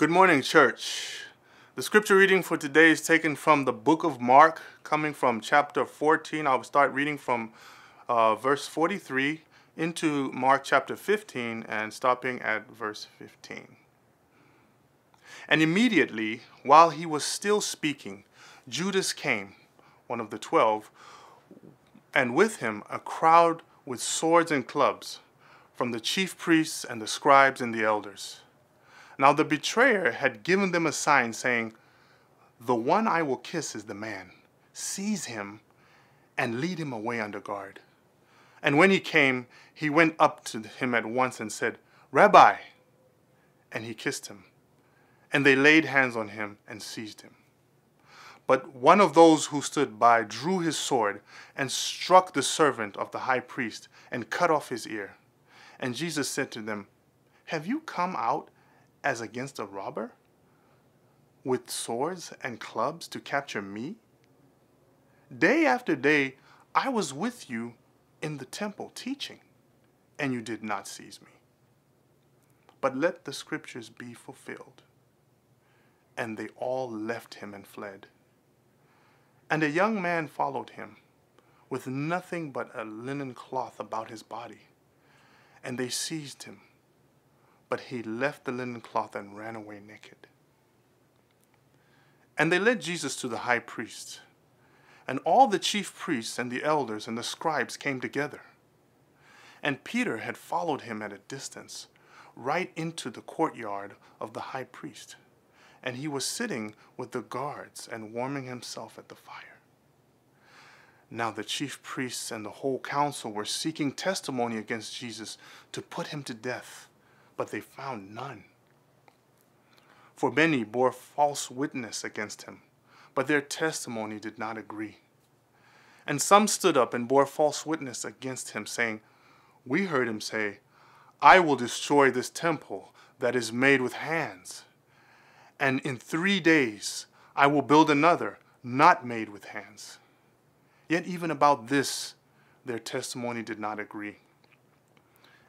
Good morning, church. The scripture reading for today is taken from the book of Mark, coming from chapter 14. I'll start reading from uh, verse 43 into Mark chapter 15 and stopping at verse 15. And immediately, while he was still speaking, Judas came, one of the twelve, and with him a crowd with swords and clubs from the chief priests and the scribes and the elders. Now the betrayer had given them a sign, saying, The one I will kiss is the man. Seize him and lead him away under guard. And when he came, he went up to him at once and said, Rabbi! And he kissed him. And they laid hands on him and seized him. But one of those who stood by drew his sword and struck the servant of the high priest and cut off his ear. And Jesus said to them, Have you come out as against a robber with swords and clubs to capture me? Day after day I was with you in the temple teaching, and you did not seize me. But let the scriptures be fulfilled. And they all left him and fled. And a young man followed him, with nothing but a linen cloth about his body. And they seized him. But he left the linen cloth and ran away naked. And they led Jesus to the high priest. And all the chief priests and the elders and the scribes came together. And Peter had followed him at a distance, right into the courtyard of the high priest. And he was sitting with the guards and warming himself at the fire. Now the chief priests and the whole council were seeking testimony against Jesus to put him to death, but they found none. For many bore false witness against him but their testimony did not agree. And some stood up and bore false witness against him, saying, We heard him say, I will destroy this temple that is made with hands, and in three days I will build another not made with hands. Yet even about this their testimony did not agree.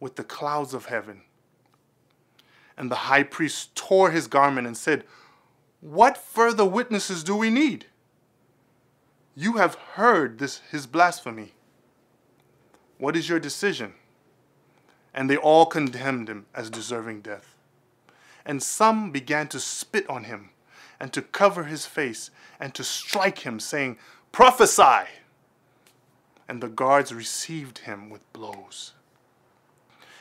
with the clouds of heaven. And the high priest tore his garment and said, what further witnesses do we need? You have heard this his blasphemy. What is your decision? And they all condemned him as deserving death. And some began to spit on him, and to cover his face, and to strike him, saying, Prophesy! And the guards received him with blows.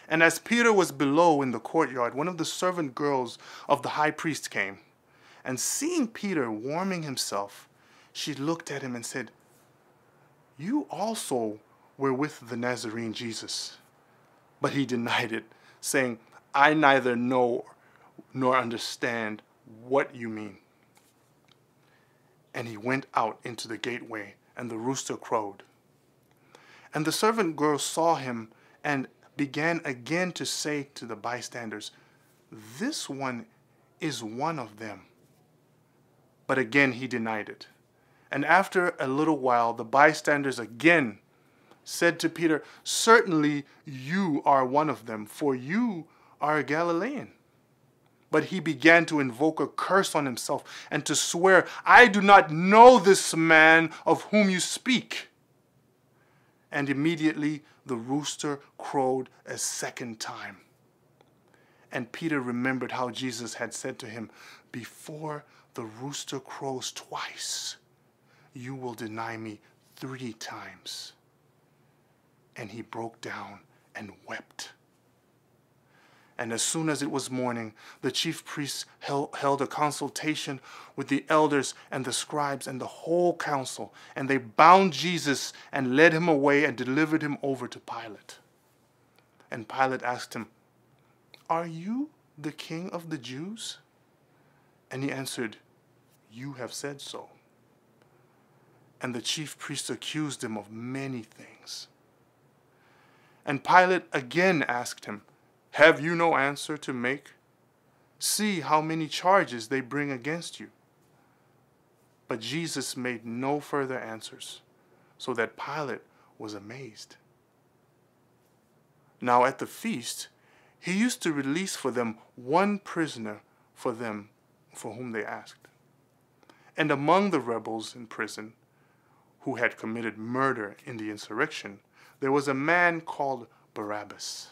And as Peter was below in the courtyard, one of the servant girls of the high priest came and seeing Peter warming himself, she looked at him and said, You also were with the Nazarene Jesus. But he denied it, saying, I neither know nor understand what you mean. And he went out into the gateway, and the rooster crowed. And the servant girl saw him and began again to say to the bystanders, This one is one of them. But again he denied it. And after a little while, the bystanders again said to Peter, Certainly you are one of them, for you are a Galilean. But he began to invoke a curse on himself and to swear, I do not know this man of whom you speak. And immediately the rooster crowed a second time. And Peter remembered how Jesus had said to him, Before the rooster crows twice, you will deny me three times. And he broke down and wept. And as soon as it was morning, the chief priests held, a consultation with the elders and the scribes and the whole council, and they bound Jesus and led him away and delivered him over to Pilate. And Pilate asked him, Are you the king of the Jews? And he answered, You have said so. And the chief priests accused him of many things. And Pilate again asked him, Have you no answer to make? See how many charges they bring against you. But Jesus made no further answers, so that Pilate was amazed. Now at the feast, he used to release for them one prisoner for them for whom they asked. And among the rebels in prison who had committed murder in the insurrection, there was a man called Barabbas.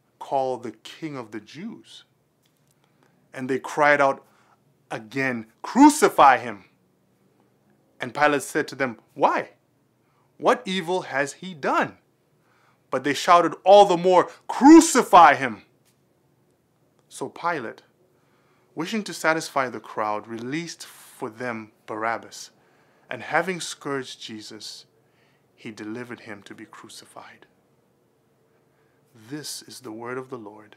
call the king of the Jews? And they cried out again, Crucify him! And Pilate said to them, Why? What evil has he done? But they shouted all the more, Crucify him! So Pilate, wishing to satisfy the crowd, released for them Barabbas, and having scourged Jesus, he delivered him to be crucified. This is the word of the Lord.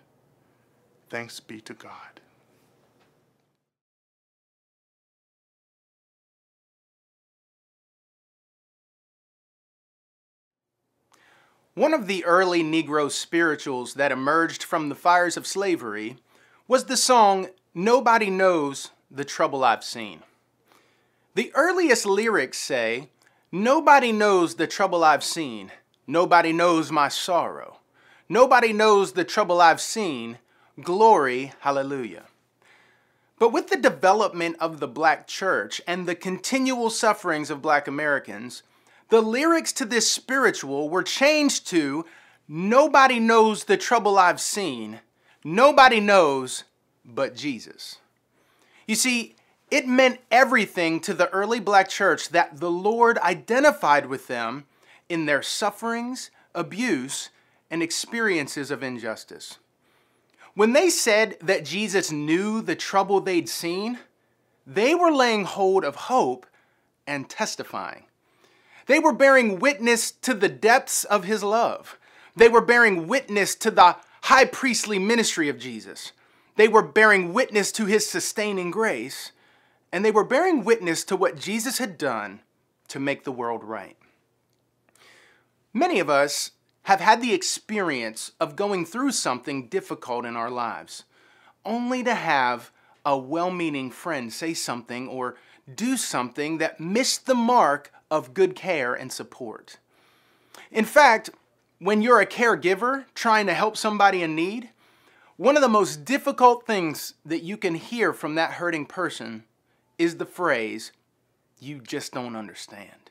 Thanks be to God. One of the early Negro spirituals that emerged from the fires of slavery was the song Nobody Knows the Trouble I've Seen. The earliest lyrics say, Nobody knows the trouble I've seen. Nobody knows my sorrow. Nobody knows the trouble I've seen. Glory, hallelujah. But with the development of the black church and the continual sufferings of black Americans, the lyrics to this spiritual were changed to Nobody knows the trouble I've seen. Nobody knows but Jesus. You see, it meant everything to the early black church that the Lord identified with them in their sufferings, abuse, and experiences of injustice. When they said that Jesus knew the trouble they'd seen, they were laying hold of hope and testifying. They were bearing witness to the depths of his love. They were bearing witness to the high priestly ministry of Jesus. They were bearing witness to his sustaining grace. And they were bearing witness to what Jesus had done to make the world right. Many of us have had the experience of going through something difficult in our lives, only to have a well meaning friend say something or do something that missed the mark of good care and support. In fact, when you're a caregiver trying to help somebody in need, one of the most difficult things that you can hear from that hurting person is the phrase, you just don't understand.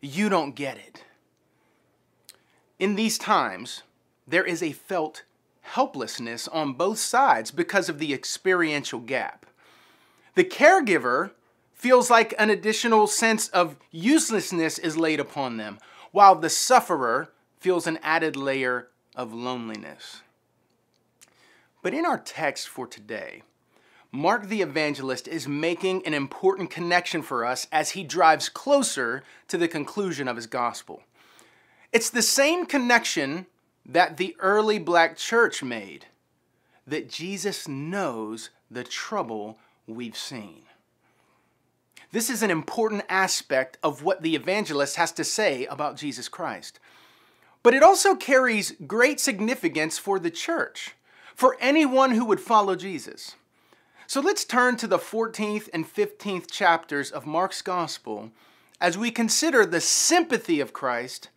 You don't get it. In these times, there is a felt helplessness on both sides because of the experiential gap. The caregiver feels like an additional sense of uselessness is laid upon them, while the sufferer feels an added layer of loneliness. But in our text for today, Mark the evangelist is making an important connection for us as he drives closer to the conclusion of his gospel. It's the same connection that the early black church made that Jesus knows the trouble we've seen. This is an important aspect of what the evangelist has to say about Jesus Christ. But it also carries great significance for the church, for anyone who would follow Jesus. So let's turn to the 14th and 15th chapters of Mark's Gospel as we consider the sympathy of Christ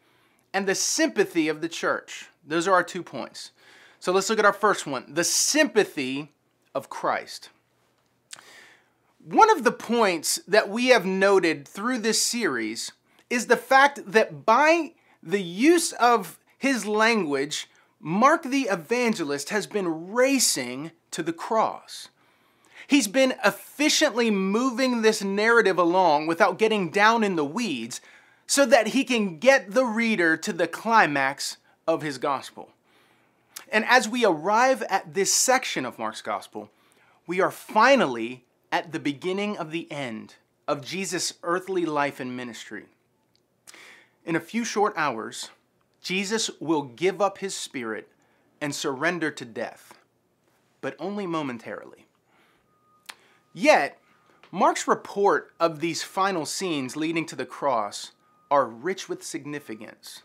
and the sympathy of the church. Those are our two points. So let's look at our first one the sympathy of Christ. One of the points that we have noted through this series is the fact that by the use of his language, Mark the evangelist has been racing to the cross. He's been efficiently moving this narrative along without getting down in the weeds so that he can get the reader to the climax of his gospel. And as we arrive at this section of Mark's gospel, we are finally at the beginning of the end of Jesus' earthly life and ministry. In a few short hours, Jesus will give up his spirit and surrender to death, but only momentarily. Yet, Mark's report of these final scenes leading to the cross are rich with significance.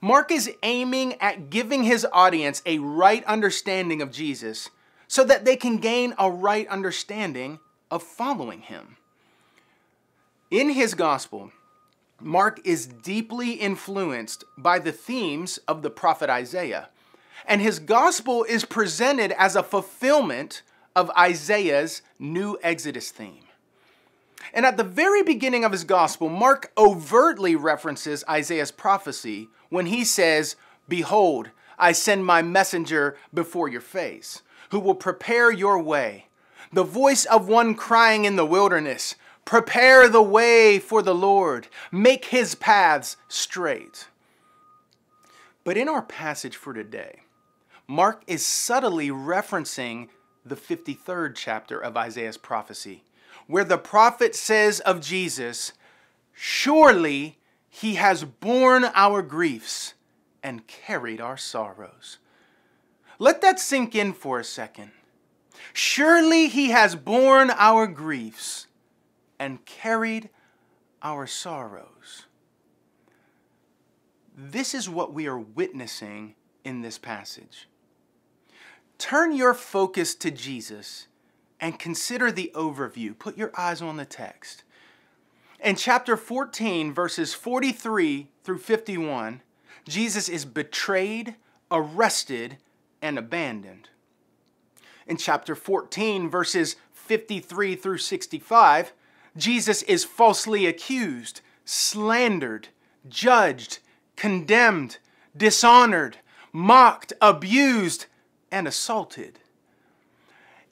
Mark is aiming at giving his audience a right understanding of Jesus so that they can gain a right understanding of following him. In his gospel, Mark is deeply influenced by the themes of the prophet Isaiah, and his gospel is presented as a fulfillment of Isaiah's new Exodus theme. And at the very beginning of his gospel, Mark overtly references Isaiah's prophecy when he says, Behold, I send my messenger before your face, who will prepare your way. The voice of one crying in the wilderness, Prepare the way for the Lord, make his paths straight. But in our passage for today, Mark is subtly referencing the 53rd chapter of Isaiah's prophecy, where the prophet says of Jesus, Surely he has borne our griefs and carried our sorrows. Let that sink in for a second. Surely he has borne our griefs and carried our sorrows. This is what we are witnessing in this passage. Turn your focus to Jesus and consider the overview. Put your eyes on the text. In chapter 14, verses 43 through 51, Jesus is betrayed, arrested, and abandoned. In chapter 14, verses 53 through 65, Jesus is falsely accused, slandered, judged, condemned, dishonored, mocked, abused, and assaulted.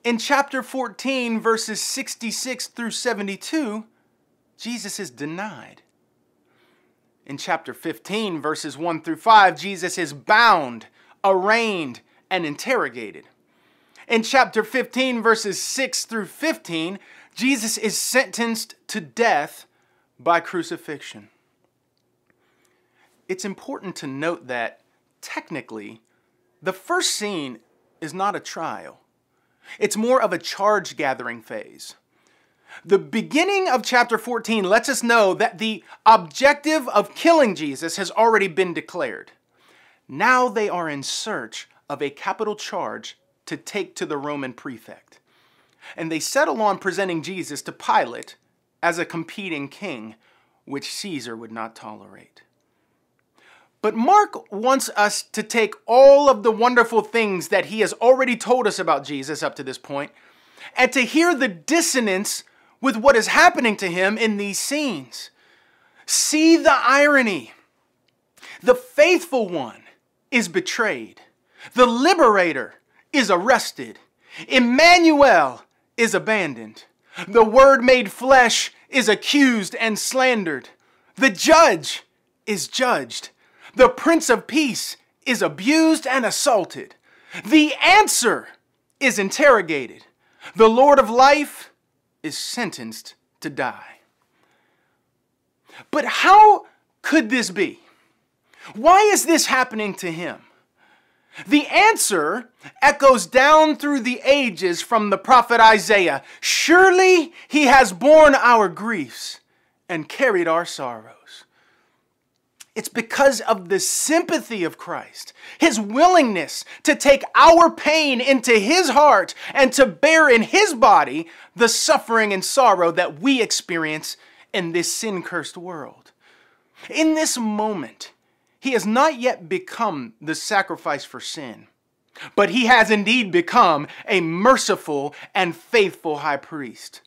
In chapter 14, verses 66 through 72, Jesus is denied. In chapter 15, verses 1 through 5, Jesus is bound, arraigned, and interrogated. In chapter 15, verses 6 through 15, Jesus is sentenced to death by crucifixion. It's important to note that, technically, the first scene is not a trial. It's more of a charge gathering phase. The beginning of chapter 14 lets us know that the objective of killing Jesus has already been declared. Now they are in search of a capital charge to take to the Roman prefect. And they settle on presenting Jesus to Pilate as a competing king, which Caesar would not tolerate. But Mark wants us to take all of the wonderful things that he has already told us about Jesus up to this point and to hear the dissonance with what is happening to him in these scenes. See the irony. The faithful one is betrayed, the liberator is arrested, Emmanuel is abandoned, the Word made flesh is accused and slandered, the judge is judged the Prince of Peace is abused and assaulted. The answer is interrogated. The Lord of Life is sentenced to die. But how could this be? Why is this happening to him? The answer echoes down through the ages from the prophet Isaiah. Surely he has borne our griefs and carried our sorrows. It's because of the sympathy of Christ, his willingness to take our pain into his heart and to bear in his body the suffering and sorrow that we experience in this sin cursed world. In this moment, he has not yet become the sacrifice for sin, but he has indeed become a merciful and faithful high priest.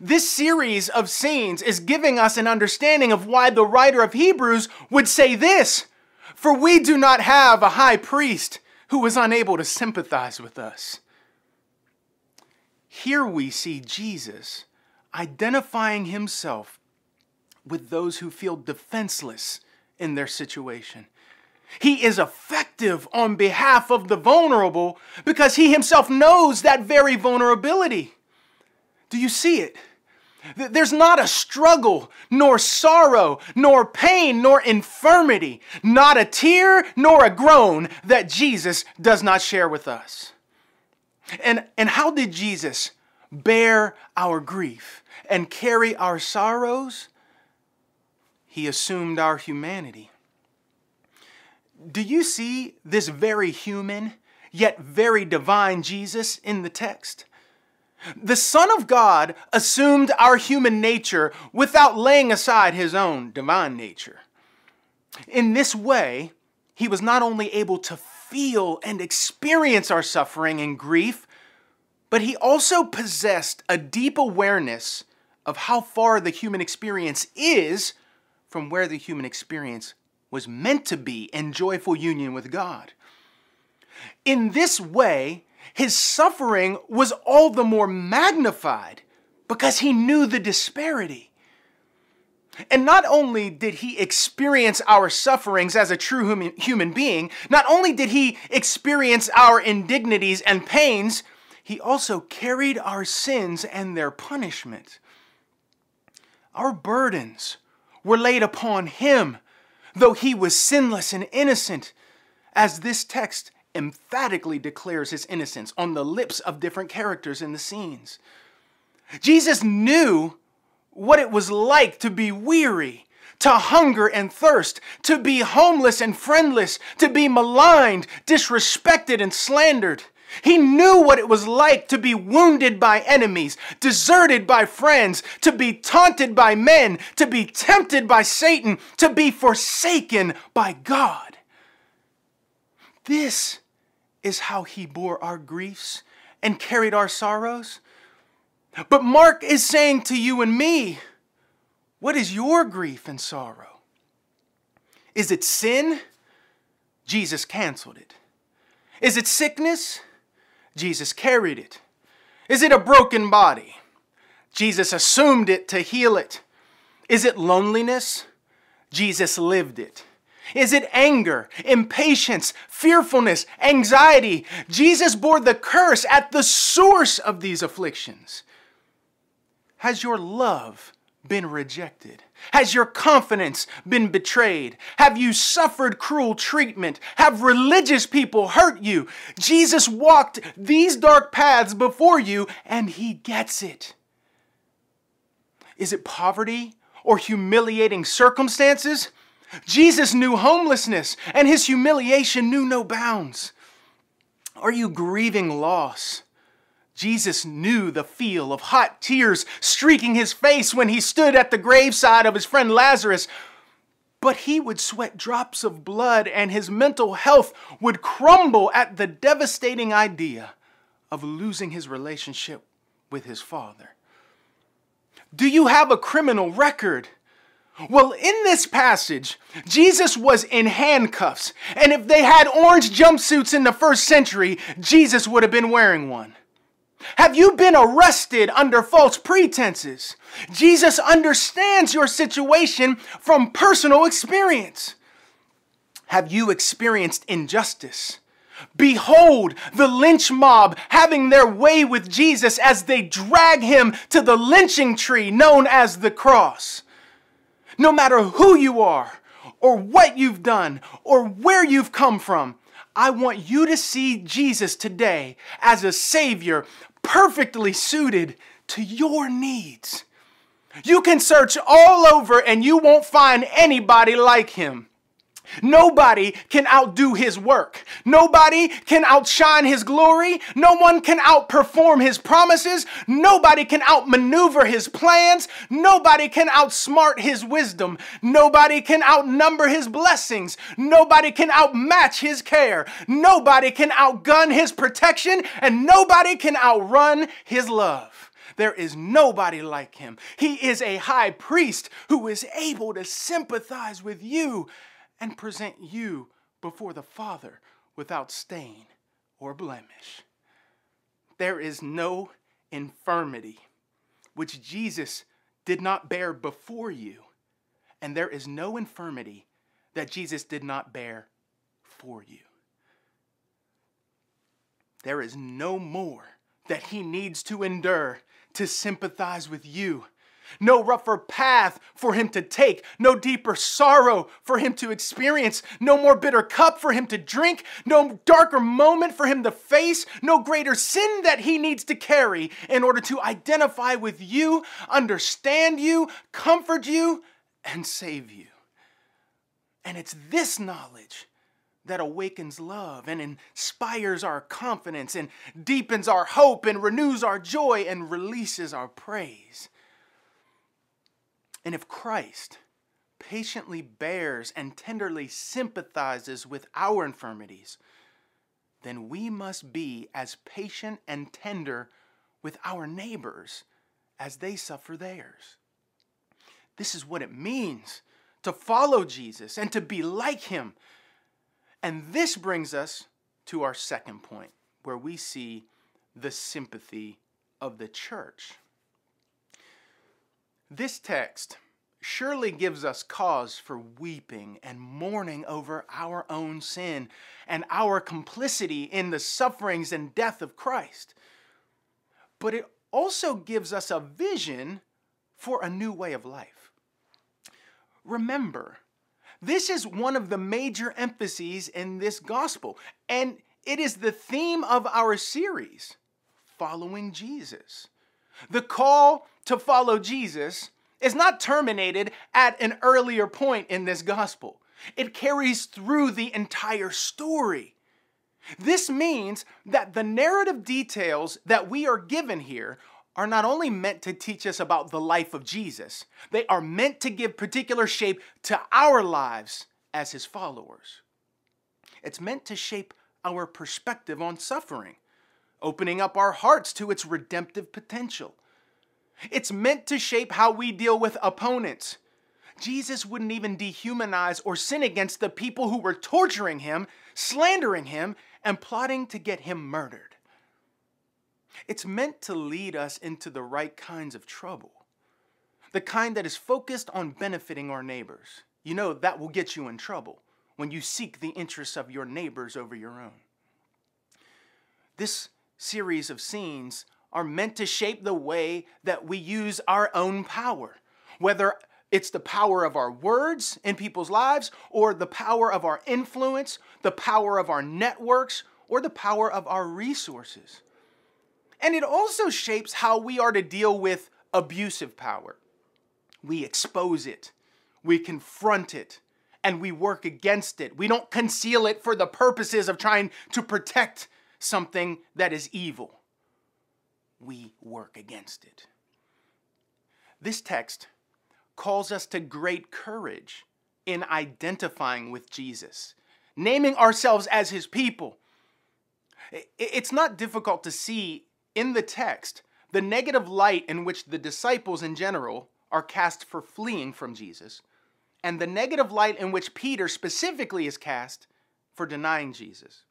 This series of scenes is giving us an understanding of why the writer of Hebrews would say this For we do not have a high priest who is unable to sympathize with us. Here we see Jesus identifying himself with those who feel defenseless in their situation. He is effective on behalf of the vulnerable because he himself knows that very vulnerability. Do you see it? There's not a struggle, nor sorrow, nor pain, nor infirmity, not a tear, nor a groan that Jesus does not share with us. And, and how did Jesus bear our grief and carry our sorrows? He assumed our humanity. Do you see this very human, yet very divine Jesus in the text? The Son of God assumed our human nature without laying aside his own divine nature. In this way, he was not only able to feel and experience our suffering and grief, but he also possessed a deep awareness of how far the human experience is from where the human experience was meant to be in joyful union with God. In this way, his suffering was all the more magnified because he knew the disparity. And not only did he experience our sufferings as a true human being, not only did he experience our indignities and pains, he also carried our sins and their punishment. Our burdens were laid upon him, though he was sinless and innocent, as this text emphatically declares his innocence on the lips of different characters in the scenes. Jesus knew what it was like to be weary, to hunger and thirst, to be homeless and friendless, to be maligned, disrespected, and slandered. He knew what it was like to be wounded by enemies, deserted by friends, to be taunted by men, to be tempted by Satan, to be forsaken by God. This is how he bore our griefs and carried our sorrows. But Mark is saying to you and me, what is your grief and sorrow? Is it sin? Jesus canceled it. Is it sickness? Jesus carried it. Is it a broken body? Jesus assumed it to heal it. Is it loneliness? Jesus lived it. Is it anger, impatience, fearfulness, anxiety? Jesus bore the curse at the source of these afflictions. Has your love been rejected? Has your confidence been betrayed? Have you suffered cruel treatment? Have religious people hurt you? Jesus walked these dark paths before you and he gets it. Is it poverty or humiliating circumstances? Jesus knew homelessness, and his humiliation knew no bounds. Are you grieving loss? Jesus knew the feel of hot tears streaking his face when he stood at the graveside of his friend Lazarus. But he would sweat drops of blood, and his mental health would crumble at the devastating idea of losing his relationship with his Father. Do you have a criminal record? Well, in this passage, Jesus was in handcuffs, and if they had orange jumpsuits in the first century, Jesus would have been wearing one. Have you been arrested under false pretenses? Jesus understands your situation from personal experience. Have you experienced injustice? Behold the lynch mob having their way with Jesus as they drag him to the lynching tree known as the cross no matter who you are, or what you've done, or where you've come from. I want you to see Jesus today as a Savior perfectly suited to your needs. You can search all over and you won't find anybody like Him. Nobody can outdo his work. Nobody can outshine his glory. No one can outperform his promises. Nobody can outmaneuver his plans. Nobody can outsmart his wisdom. Nobody can outnumber his blessings. Nobody can outmatch his care. Nobody can outgun his protection. And nobody can outrun his love. There is nobody like him. He is a high priest who is able to sympathize with you and present you before the Father without stain or blemish. There is no infirmity, which Jesus did not bear before you. And there is no infirmity that Jesus did not bear for you. There is no more that he needs to endure to sympathize with you no rougher path for him to take, no deeper sorrow for him to experience, no more bitter cup for him to drink, no darker moment for him to face, no greater sin that he needs to carry in order to identify with you, understand you, comfort you, and save you. And it's this knowledge that awakens love and inspires our confidence and deepens our hope and renews our joy and releases our praise. And if Christ patiently bears and tenderly sympathizes with our infirmities, then we must be as patient and tender with our neighbors as they suffer theirs. This is what it means to follow Jesus and to be like him. And this brings us to our second point, where we see the sympathy of the church. This text surely gives us cause for weeping and mourning over our own sin and our complicity in the sufferings and death of Christ. But it also gives us a vision for a new way of life. Remember, this is one of the major emphases in this gospel, and it is the theme of our series, Following Jesus. The call to follow Jesus is not terminated at an earlier point in this gospel. It carries through the entire story. This means that the narrative details that we are given here are not only meant to teach us about the life of Jesus, they are meant to give particular shape to our lives as his followers. It's meant to shape our perspective on suffering, opening up our hearts to its redemptive potential it's meant to shape how we deal with opponents. Jesus wouldn't even dehumanize or sin against the people who were torturing him, slandering him, and plotting to get him murdered. It's meant to lead us into the right kinds of trouble, the kind that is focused on benefiting our neighbors. You know, that will get you in trouble when you seek the interests of your neighbors over your own. This series of scenes are meant to shape the way that we use our own power, whether it's the power of our words in people's lives, or the power of our influence, the power of our networks, or the power of our resources. And it also shapes how we are to deal with abusive power. We expose it, we confront it, and we work against it. We don't conceal it for the purposes of trying to protect something that is evil we work against it. This text calls us to great courage in identifying with Jesus, naming ourselves as his people. It's not difficult to see in the text the negative light in which the disciples in general are cast for fleeing from Jesus, and the negative light in which Peter specifically is cast for denying Jesus.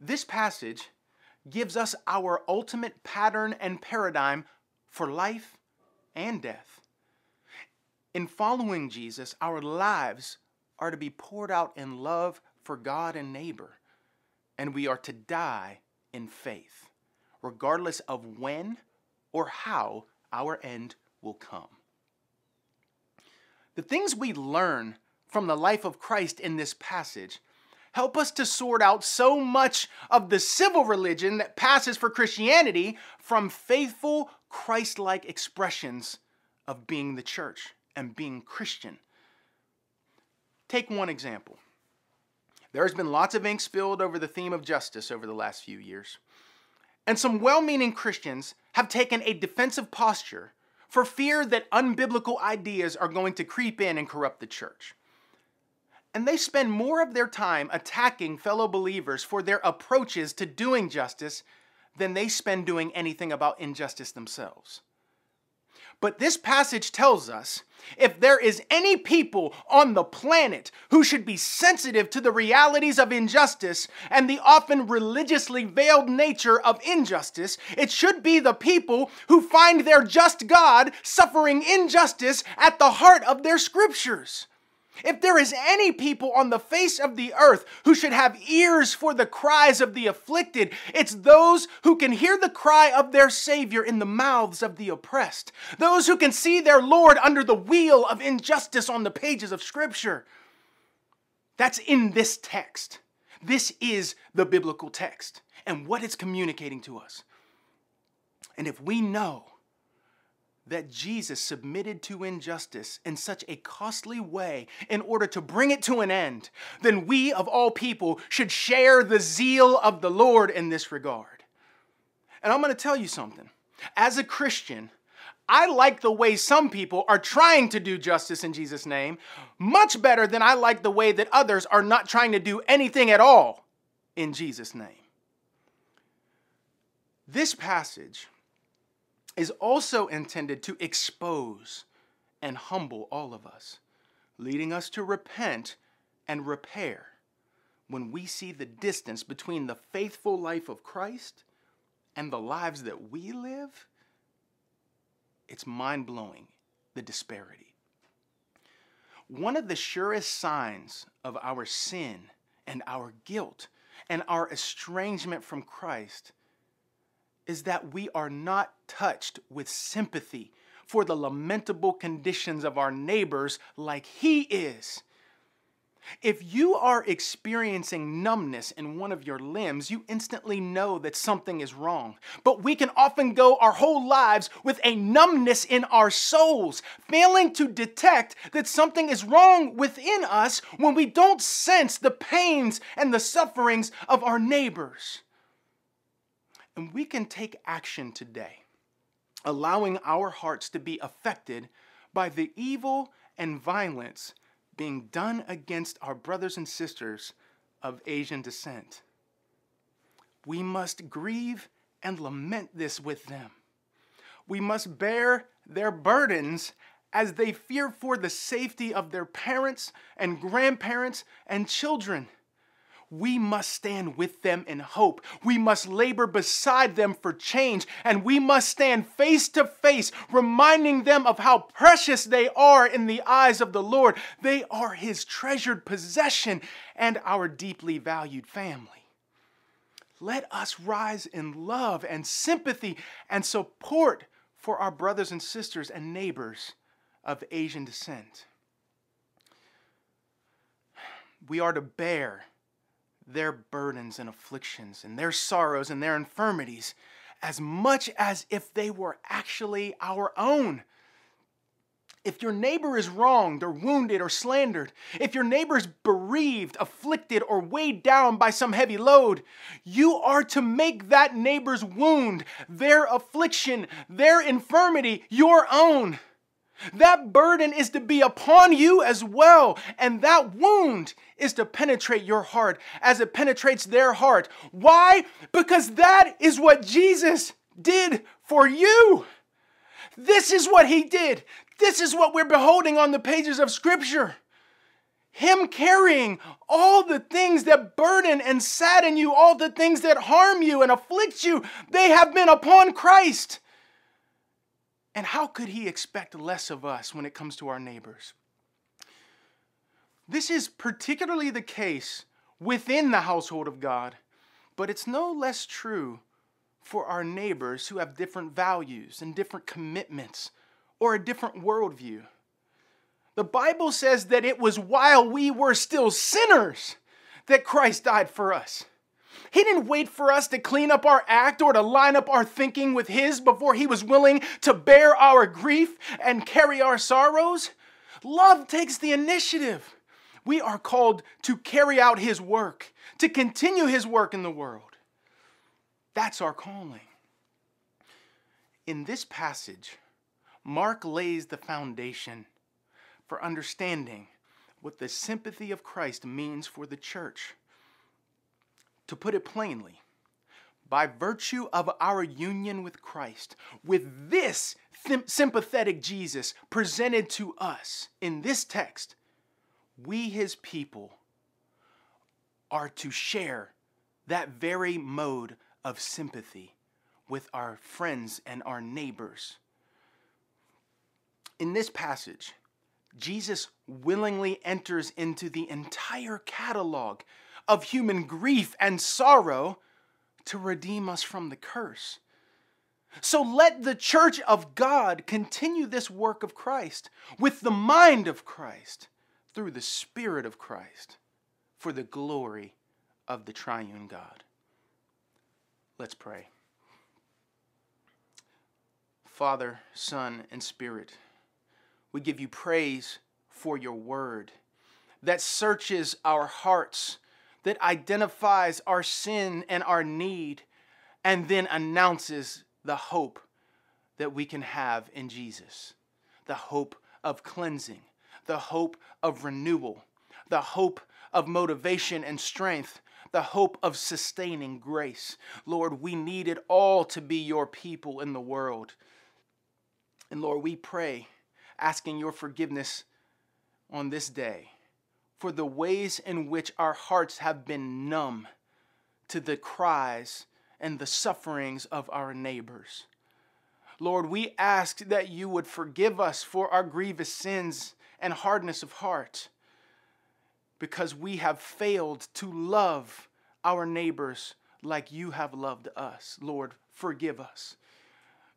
This passage gives us our ultimate pattern and paradigm for life and death. In following Jesus, our lives are to be poured out in love for God and neighbor, and we are to die in faith, regardless of when or how our end will come. The things we learn from the life of Christ in this passage help us to sort out so much of the civil religion that passes for Christianity from faithful, Christ like expressions of being the church and being Christian. Take one example. There has been lots of ink spilled over the theme of justice over the last few years. And some well meaning Christians have taken a defensive posture for fear that unbiblical ideas are going to creep in and corrupt the church. And they spend more of their time attacking fellow believers for their approaches to doing justice than they spend doing anything about injustice themselves. But this passage tells us if there is any people on the planet who should be sensitive to the realities of injustice and the often religiously veiled nature of injustice, it should be the people who find their just God suffering injustice at the heart of their scriptures. If there is any people on the face of the earth who should have ears for the cries of the afflicted, it's those who can hear the cry of their Savior in the mouths of the oppressed, those who can see their Lord under the wheel of injustice on the pages of Scripture. That's in this text. This is the biblical text and what it's communicating to us. And if we know that Jesus submitted to injustice in such a costly way in order to bring it to an end, then we of all people should share the zeal of the Lord in this regard. And I'm going to tell you something. As a Christian, I like the way some people are trying to do justice in Jesus' name much better than I like the way that others are not trying to do anything at all in Jesus' name. This passage is also intended to expose and humble all of us, leading us to repent and repair when we see the distance between the faithful life of Christ and the lives that we live. It's mind blowing, the disparity. One of the surest signs of our sin and our guilt and our estrangement from Christ is that we are not touched with sympathy for the lamentable conditions of our neighbors like He is. If you are experiencing numbness in one of your limbs, you instantly know that something is wrong. But we can often go our whole lives with a numbness in our souls, failing to detect that something is wrong within us when we don't sense the pains and the sufferings of our neighbors. And we can take action today, allowing our hearts to be affected by the evil and violence being done against our brothers and sisters of Asian descent. We must grieve and lament this with them. We must bear their burdens as they fear for the safety of their parents and grandparents and children we must stand with them in hope. We must labor beside them for change, and we must stand face to face, reminding them of how precious they are in the eyes of the Lord. They are His treasured possession and our deeply valued family. Let us rise in love and sympathy and support for our brothers and sisters and neighbors of Asian descent. We are to bear their burdens and afflictions and their sorrows and their infirmities as much as if they were actually our own. If your neighbor is wronged or wounded or slandered, if your neighbor is bereaved, afflicted, or weighed down by some heavy load, you are to make that neighbor's wound, their affliction, their infirmity your own. That burden is to be upon you as well. And that wound is to penetrate your heart as it penetrates their heart. Why? Because that is what Jesus did for you. This is what he did. This is what we're beholding on the pages of Scripture. Him carrying all the things that burden and sadden you, all the things that harm you and afflict you, they have been upon Christ. And how could he expect less of us when it comes to our neighbors? This is particularly the case within the household of God, but it's no less true for our neighbors who have different values and different commitments or a different worldview. The Bible says that it was while we were still sinners that Christ died for us. He didn't wait for us to clean up our act or to line up our thinking with His before He was willing to bear our grief and carry our sorrows. Love takes the initiative. We are called to carry out His work, to continue His work in the world. That's our calling. In this passage, Mark lays the foundation for understanding what the sympathy of Christ means for the church. To put it plainly, by virtue of our union with Christ, with this sympathetic Jesus presented to us in this text, we, his people, are to share that very mode of sympathy with our friends and our neighbors. In this passage, Jesus willingly enters into the entire catalog of human grief and sorrow to redeem us from the curse. So let the church of God continue this work of Christ with the mind of Christ through the Spirit of Christ for the glory of the triune God. Let's pray. Father, Son, and Spirit, we give you praise for your word that searches our hearts that identifies our sin and our need and then announces the hope that we can have in Jesus the hope of cleansing, the hope of renewal, the hope of motivation and strength, the hope of sustaining grace. Lord, we need it all to be your people in the world. And Lord, we pray, asking your forgiveness on this day for the ways in which our hearts have been numb to the cries and the sufferings of our neighbors. Lord, we ask that you would forgive us for our grievous sins and hardness of heart because we have failed to love our neighbors like you have loved us. Lord, forgive us.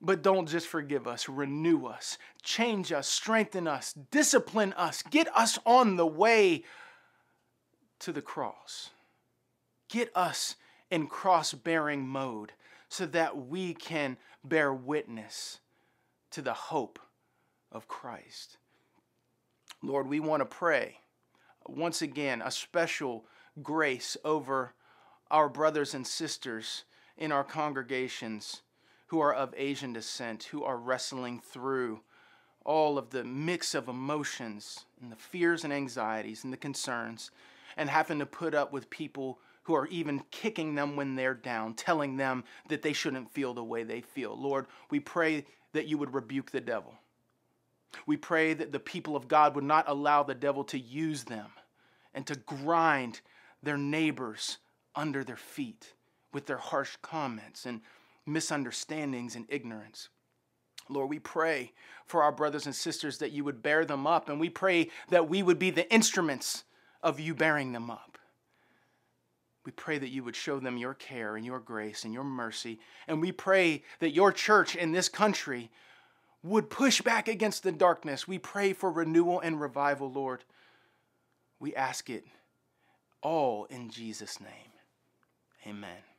But don't just forgive us, renew us, change us, strengthen us, discipline us, get us on the way to the cross. Get us in cross bearing mode so that we can bear witness to the hope of Christ. Lord, we want to pray once again a special grace over our brothers and sisters in our congregations who are of Asian descent, who are wrestling through all of the mix of emotions and the fears and anxieties and the concerns, and having to put up with people who are even kicking them when they're down, telling them that they shouldn't feel the way they feel. Lord, we pray that you would rebuke the devil. We pray that the people of God would not allow the devil to use them and to grind their neighbors under their feet with their harsh comments and misunderstandings and ignorance. Lord, we pray for our brothers and sisters that you would bear them up, and we pray that we would be the instruments of you bearing them up. We pray that you would show them your care and your grace and your mercy, and we pray that your church in this country would push back against the darkness. We pray for renewal and revival, Lord. We ask it all in Jesus' name. Amen.